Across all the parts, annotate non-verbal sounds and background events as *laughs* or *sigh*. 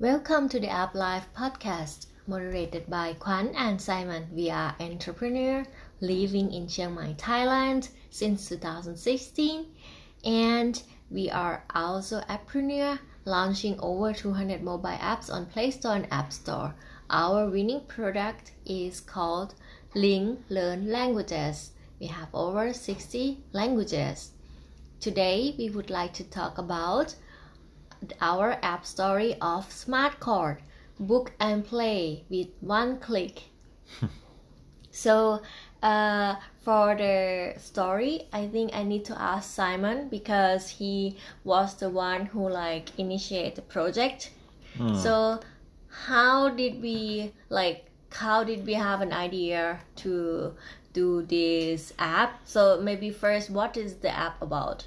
Welcome to the App Life podcast, moderated by Kwan and Simon. We are entrepreneur living in Chiang Mai, Thailand since 2016, and we are also appreneur launching over 200 mobile apps on Play Store and App Store. Our winning product is called Ling Learn Languages. We have over 60 languages. Today, we would like to talk about our app story of smart card book and play with one click. *laughs* so, uh, for the story, I think I need to ask Simon because he was the one who like initiate the project. So, how did we like? How did we have an idea to do this app? So maybe first, what is the app about?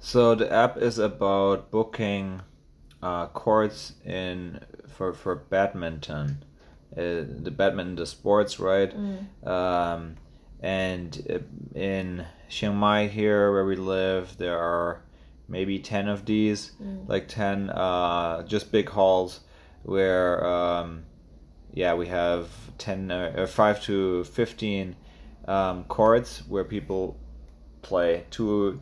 So the app is about booking uh, courts in for for badminton, uh, the badminton, the sports, right? Um, and uh, in Chiang Mai here, where we live, there are maybe ten of these, like ten uh, just big halls where um, yeah we have 10 uh, uh, 5 to 15 um, courts where people play. Two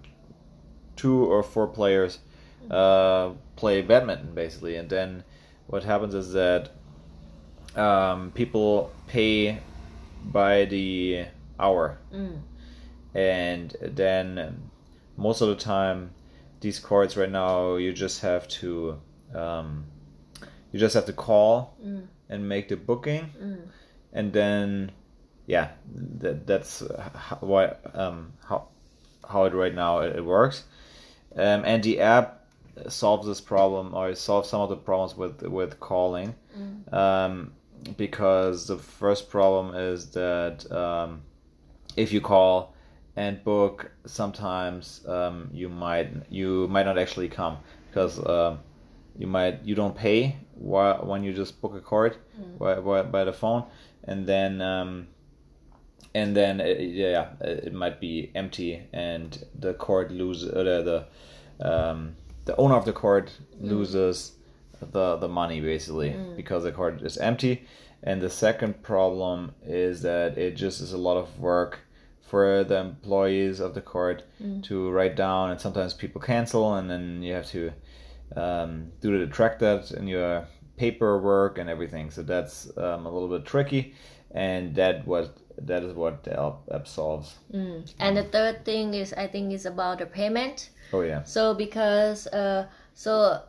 two or four players uh, play badminton basically. And then what happens is that um, people pay by the hour. And then most of the time these courts right now you just have to um, you just have to call and make the booking. And then yeah that, that's how, why um, how how it right now it, it works um, and the app solves this problem or it solves some of the problems with with calling. Um, because the first problem is that um, if you call and book sometimes um, you might you might not actually come. Because um, you might you don't pay wh- when you just book a court by, by, by the phone. And then um, and then it, yeah it might be empty and the court loses uh, the the, um, the owner of the court loses the the money basically because the court is empty. And the second problem is that it just is a lot of work for the employees of the court to write down and sometimes people cancel and then you have to um, do the track that in your paperwork and everything. So that's um, a little bit tricky. And that what that is what the app, app solves And the third thing is, I think, is about the payment. oh yeah So because uh, so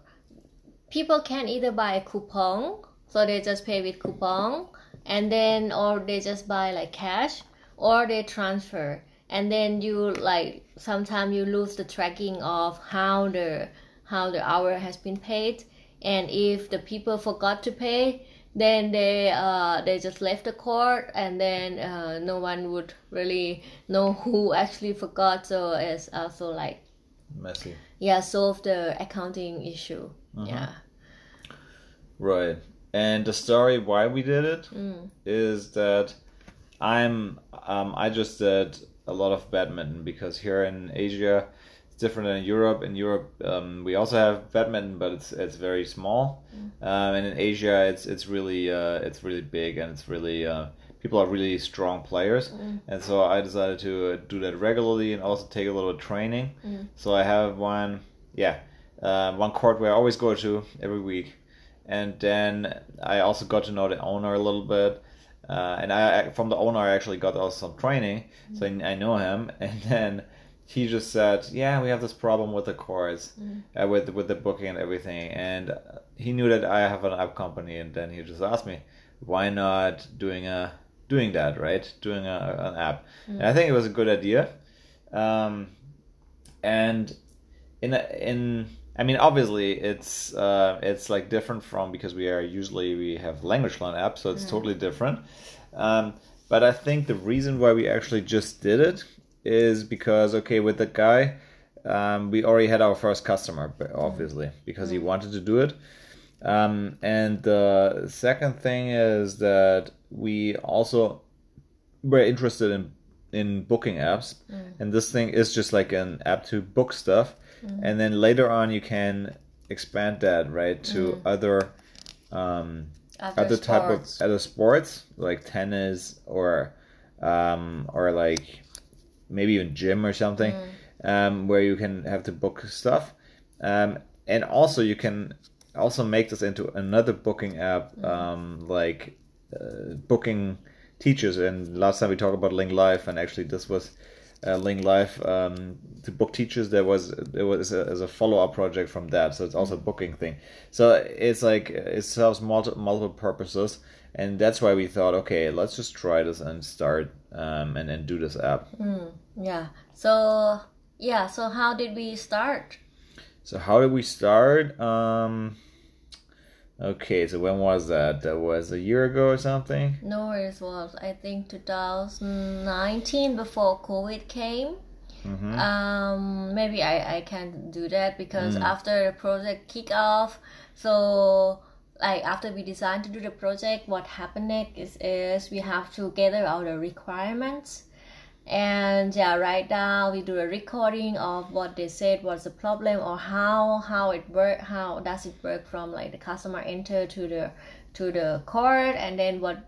people can either buy a coupon, so they just pay with coupon, and then or they just buy like cash, or they transfer, and then you like sometimes you lose the tracking of how the how the hour has been paid, and if the people forgot to pay. Then they uh, they just left the court, and then uh, no one would really know who actually forgot. So it's also like messy. Yeah solve the accounting issue. Yeah. Right. And the story why we did it is that I'm um, I just did a lot of badminton because here in Asia it's different than in Europe. In Europe um, we also have badminton, but it's it's very small. Um, and in Asia it's it's really uh, it's really big and it's really uh, people are really strong players. And so I decided to do that regularly and also take a little training. So I have one yeah uh, one court where I always go to every week and then I also got to know the owner a little bit. Uh, and I from the owner I actually got also some training, so I, I know him. *laughs* And then he just said, "Yeah, we have this problem with the courts, uh, with with the booking and everything." And uh, he knew that I have an app company, and then he just asked me, "Why not doing a doing that, right? Doing a, an app?" And I think it was a good idea. Um, and in in I mean, obviously, it's uh, it's like different from because we are usually we have language learn apps, so it's totally different. Um, but I think the reason why we actually just did it is because okay, with the guy, um, we already had our first customer, obviously, because he wanted to do it. Um, and the second thing is that we also were interested in in booking apps, and this thing is just like an app to book stuff, and then later on you can expand that right to other um, Other, other type of sports. other sports like tennis or um, or like maybe even gym or something um, where you can have to book stuff. Um, and also you can also make this into another booking app um, like uh, booking teachers. And last time we talked about link life and actually this was uh, link life um, to book teachers there was there was a, as a follow-up project from that so it's also a booking thing so it's like it serves multi- multiple purposes and that's why we thought okay let's just try this and start um, and then do this app yeah. So yeah. So how did we start? so how did we start um okay so when was that? That was a year ago or something? No, it was I think 2019 before COVID came. Um, maybe I, I can't do that because after the project kick off, so like after we decided to do the project, what happened next is, is we have to gather all the requirements and yeah right now we do a recording of what they said was the problem or how how it work how does it work from like the customer enter to the to the card and then what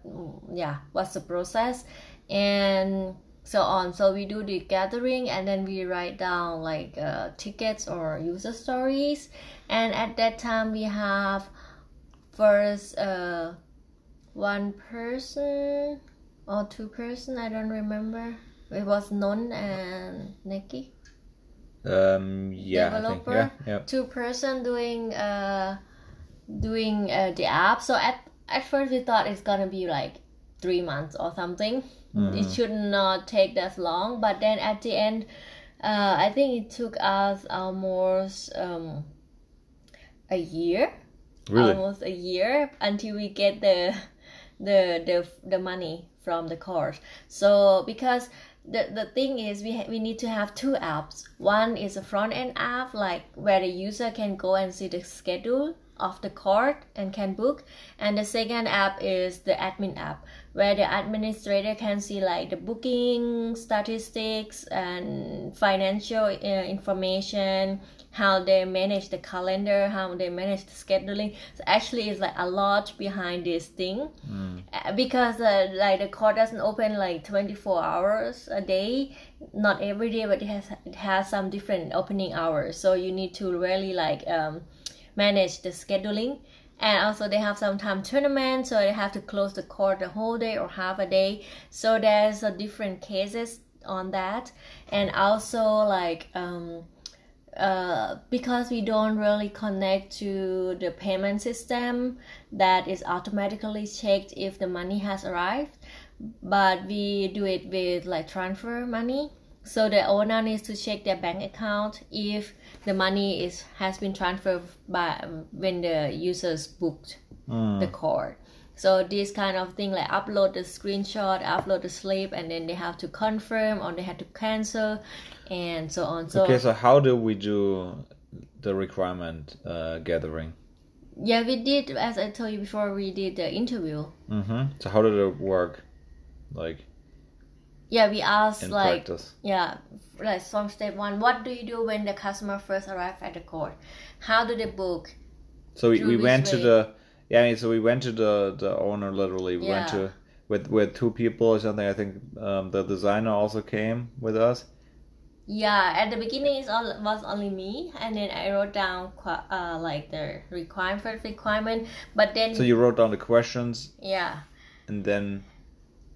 yeah what's the process. And so on. So we do the gathering and then we write down like uh, tickets or user stories. And at that time we have first uh one person or two person i don't remember it was non and Neki um yeah think, developer. yeah yeah. Two person doing uh doing uh, the app. So at at first we thought it's gonna be like three months or something. It should not take that long but then at the end uh, i think it took us almost um, a year. Really? Almost a year until we get the the the, the money from the course. So because the, the thing is we, ha- we need to have two apps. One is a front end app like where the user can go and see the schedule of the court and can book. And the second app is the admin app where the administrator can see like the booking statistics and financial uh, information how they manage the calendar how they manage the scheduling. So actually it's like a lot behind this thing. Uh, because uh, like the court doesn't open like 24 hours a day. Not every day but it has it has some different opening hours. So you need to really like um, manage the scheduling. And also they have some time tournaments so they have to close the court the whole day or half a day. So there's a different cases on that. And also like um, uh, because we don't really connect to the payment system that is automatically checked if the money has arrived but we do it with like transfer money. So the owner needs to check their bank account if the money is has been transferred by when the users booked the card so this kind of thing like upload the screenshot upload the slip and then they have to confirm or they have to cancel and so on. So okay so how do we do the requirement uh, gathering? Yeah we did as i told you before we did the interview. Mm-hmm. so how did it work? Like yeah we asked in like practice. yeah like from step one what do you do when the customer first arrive at the court? How do they book? So we, we went to the yeah. I mean, so we went to the the owner literally. We went to with with two people or something. I think um, the designer also came with us. Yeah, at the beginning it was only me, and then I wrote down uh, like the requirement requirement. But then So you wrote down the questions, yeah, and then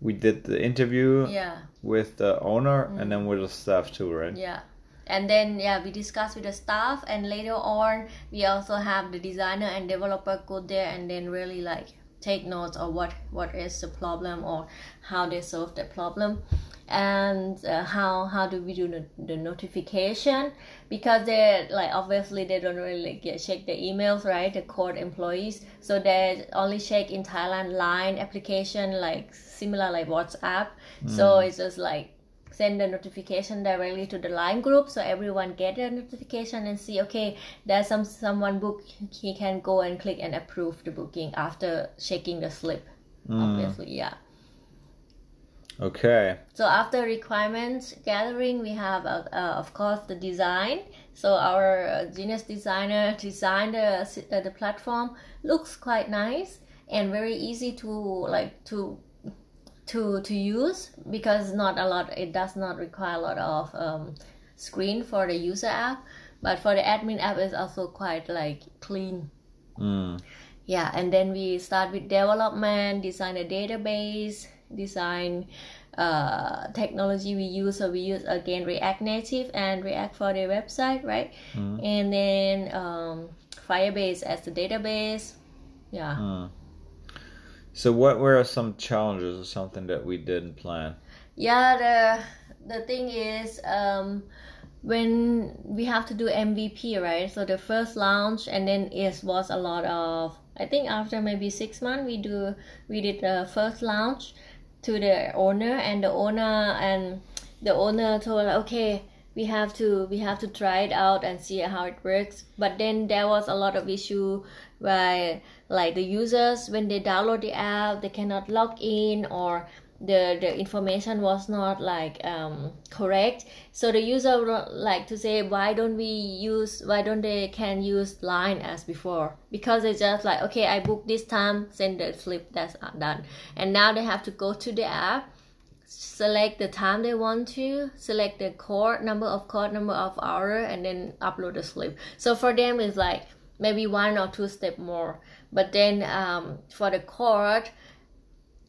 we did the interview yeah, with the owner, and then with the staff too, right? yeah, and then yeah we discussed with the staff, and later on we also have the designer and developer go there and then really like take notes of what what is the problem or how they solve the problem. And uh, how how do we do the, the notification? Because they like obviously they don't really get check the emails right? The court employees. So they only check in thailand line application like similar like whatsapp. So it's just like send the notification directly to the line group so everyone get the notification and see okay there's some someone book he can go and click and approve the booking after checking the slip obviously yeah Okay. so after requirements gathering, we have uh, uh, of course the design. So our uh, genius designer designed the uh, the platform. Looks quite nice and very easy to like to to to use because not a lot. It does not require a lot of um, screen for the user app, but for the admin app is also quite like clean. Mm. Yeah, and then we start with development, design a database, design uh, technology we use. So we use again React Native and React for the website, right? Mm. And then um, Firebase as the database. Yeah. Mm. So what were some challenges or something that we didn't plan? Yeah, the the thing is um, when we have to do MVP, right? So the first launch, and then it was a lot of. I think after maybe six months, we do we did the first launch to the owner, and the owner and the owner told okay we have to we have to try it out and see how it works but then there was a lot of issue where like the users when they download the app they cannot log in or the the information was not like um, correct. So the user would like to say why don't we use why don't they can use line as before? Because it's just like okay i book this time send the slip that's done. And now they have to go to the app select the time they want to select the core number of core number of hour and then upload the slip so for them it's like maybe one or two step more but then um, for the code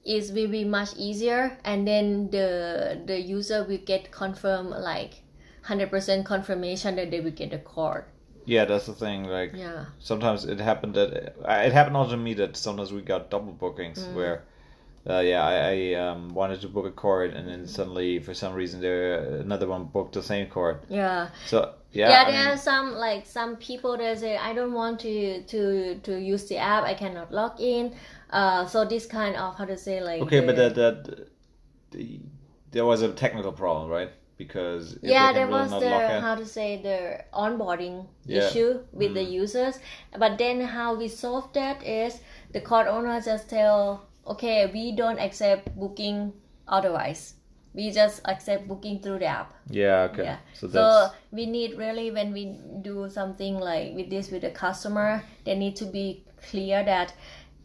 it will be much easier and then the the user will get confirm like 100% confirmation that they will get the code Yeah, that's the thing. Like yeah sometimes it happened that it happened also to me that sometimes we got double bookings Mm. where. Uh, yeah, I, I um, wanted to book a court, and then suddenly, for some reason, there another one booked the same court. yeah So yeah, yeah, I there mean- are some like some people that say I don't want to to to use the app. I cannot log in. Uh, so this kind of how to say like Okay, but that that the, there was a technical problem, right? Because yeah, there was the how to say the onboarding Yeah. issue with the Mm. users. But then how we solve that is the card owner just tell, okay, we don't accept booking otherwise. We just accept booking through the app. Yeah, okay. Yeah. So So, we need really when we do something like with this with the customer, they need to be clear that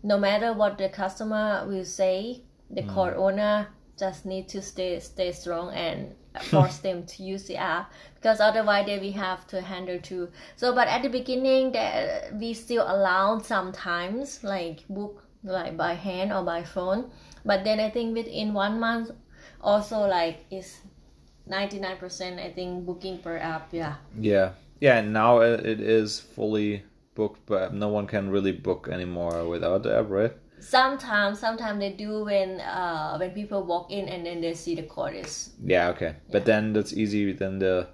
no matter what the customer will say, the Mm. core owner just need to stay stay strong and *laughs* force them to use the app because otherwise they will have to handle too. So but at the beginning that we still allow sometimes like book like by hand or by phone. But then I think within one month also like is 99% I think booking per app yeah yeah, yeah. And now it is fully booked, but no one can really book anymore without the app, right? sometimes sometimes they do when uh when people walk in and then they see the is Yeah, okay. But then that's easy. Then the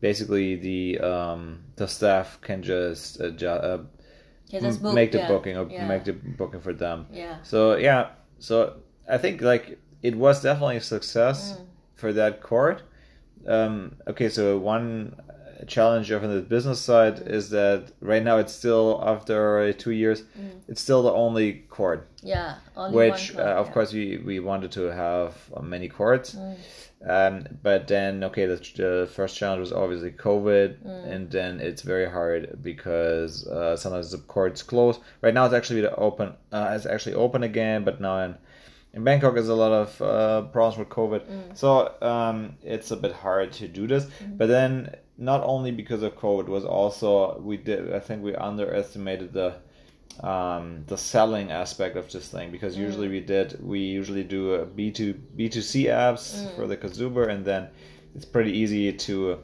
basically the um the staff can just adjust, uh, can just book make the yeah. booking or yeah. make the booking for them. yeah So yeah, so I think like it was definitely a success Mm. for that court. Um, okay, so one challenge from the business side is that right now it's still after two years, it's still the only court. yeah only Which uh, of yeah. course we we wanted to have uh, many courts. Mm. Um, but then, okay, the, the first challenge was obviously COVID, Mm. and then it's very hard because uh, sometimes the courts close. Right now, it's actually open. Uh, it's actually open again, but now in in Bangkok, there's a lot of uh, problems with COVID, so um, it's a bit hard to do this. But then, not only because of COVID, was also we did. I think we underestimated the um, the selling aspect of this thing because usually we did we usually do a B two B two C apps for the consumer and then it's pretty easy to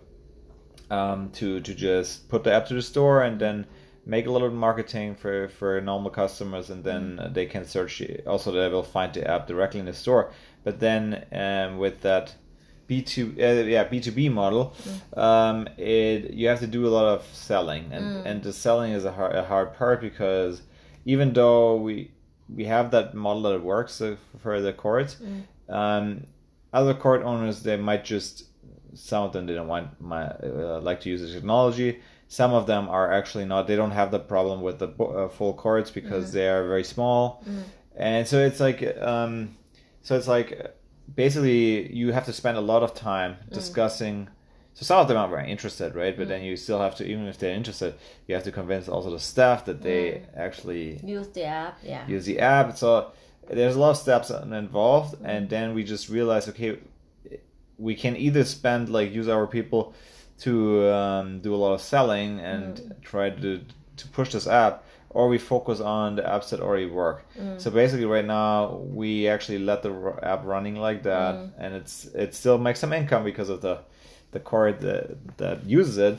um, to to just put the app to the store and then make a little marketing for for normal customers and then uh, they can search also they will find the app directly in the store. But then um, with that B2 uh, yeah B2B model um, it you have to do a lot of selling and and the selling is a hard, a hard part because even though we we have that model that works uh, for the courts um, other court owners they might just some of them didn't want my uh, like to use the technology. Some of them are actually not they don't have the problem with the uh, full courts because they are very small. And so it's like um, so it's like basically you have to spend a lot of time mm. discussing so some of them are very interested, right? But then mm. you still have to, even if they're interested, you have to convince also the staff that they mm. actually use the app yeah. use the app. So there's a lot of steps involved, and then we just realized, okay, we can either spend like use our people to um, do a lot of selling and try to to push this app, or we focus on the apps that already work. So basically, right now we actually let the app running like that, and it's it still makes some income because of the the core that that uses it.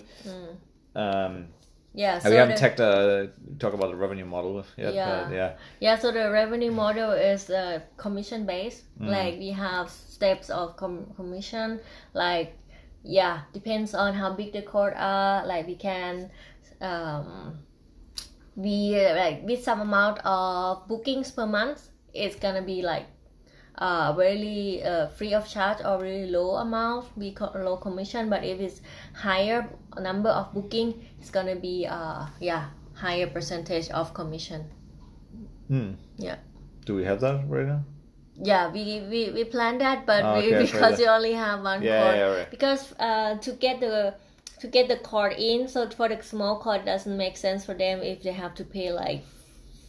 Um, yeah so we haven't the- teched, uh, talk about the revenue model yet, Yeah. but yeah. Yeah, so the revenue model is uh, commission based. Mm. Like we have steps of com- commission. Like yeah, depends on how big the court are. Like we can um, we uh, like with some amount of bookings per month. It's gonna be like uh really uh, free of charge or really low amount we co- low commission but if it's higher number of booking it's gonna be uh yeah higher percentage of commission Hmm. yeah Do we have that right now? yeah we we, we plan that but Oh, we, *laughs* okay, because further. we only have one Yeah, yeah, right. because uh to get the to get the card in so for the small court doesn't make sense for them if they have to pay like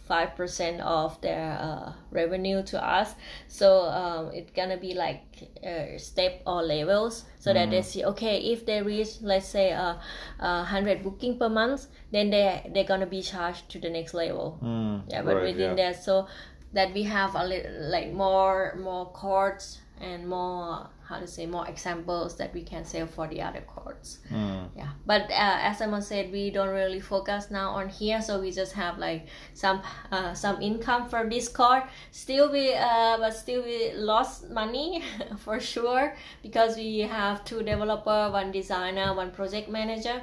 five percent of their uh, revenue to us so um, it's gonna be like uh, step or levels so that they see okay if they reach let's say uh, uh, 100 booking per month then they they're gonna be charged to the next level Hmm. yeah but right, within yeah. that so that we have a little like more more cards and more how to say more examples that we can sell for the other chords Hmm. yeah. But uh, as Emma said we don't really focus now on here so we just have like some uh, some income from this chord still we uh, but still we lost money *laughs* for sure because we have two developer one designer one project manager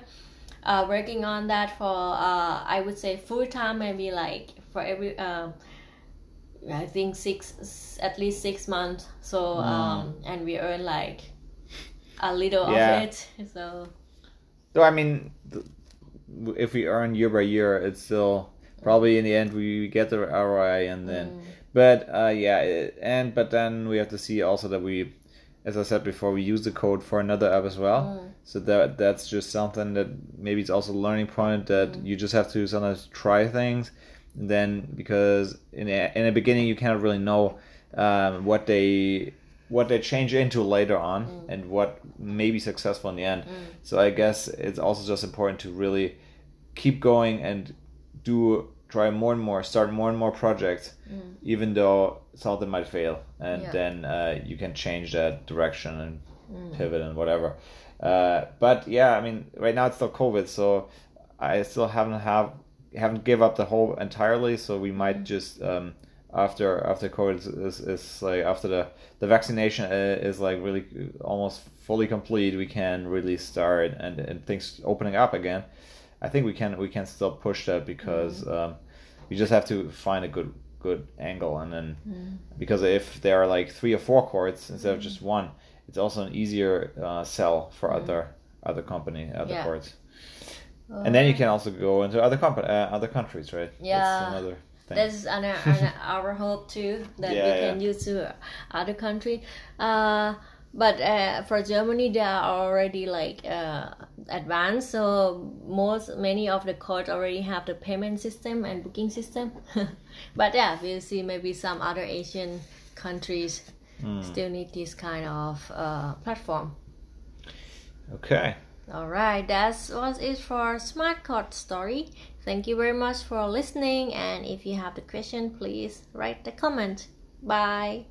uh, working on that for uh, I would say full time maybe like for every um, I think six at least six months so um, and we earn like a little Yeah. of it so So I mean, if we earn year by year, it's still probably in the end we get the ROI, and then, Mm. but uh, yeah, it- and but then we have to see also that we, as I said before, we use the code for another app as well. Mm. So that that's just something that maybe it's also a learning point that Mm. you just have to sometimes try things, then because in the, in the beginning you cannot really know um, what they what they change into later on Mm. and what may be successful in the end. So I guess it's also just important to really keep going and do try more and more, start more and more projects, even though some of them might fail, and Mm. Yeah. then uh, you can change that direction and pivot and whatever. Uh, but yeah, I mean, right now it's still COVID, so I still haven't have haven't give up the whole entirely. So we might just um, after after COVID is, is, is like after the the vaccination uh, is like really almost fully complete, we can really start and and things opening up again. I think we can we can still push that because um, we just have to find a good good angle and then because if there are like three or four courts instead of just one, it's also an easier uh, sell for other other company other Yeah. And then you can also go into other comp- uh, other countries, right? Yeah. That's another thing. That's another, another *laughs* our hope too that Yeah, we yeah. can use to other country. Uh, but uh, for Germany, they are already like uh, advanced. So most many of the courts already have the payment system and booking system. *laughs* but yeah, we'll see. Maybe some other Asian countries Hmm. still need this kind of uh, platform. Okay. All right, that was it for Smart Card Story. Thank you very much for listening. And if you have the question, please write the comment. Bye.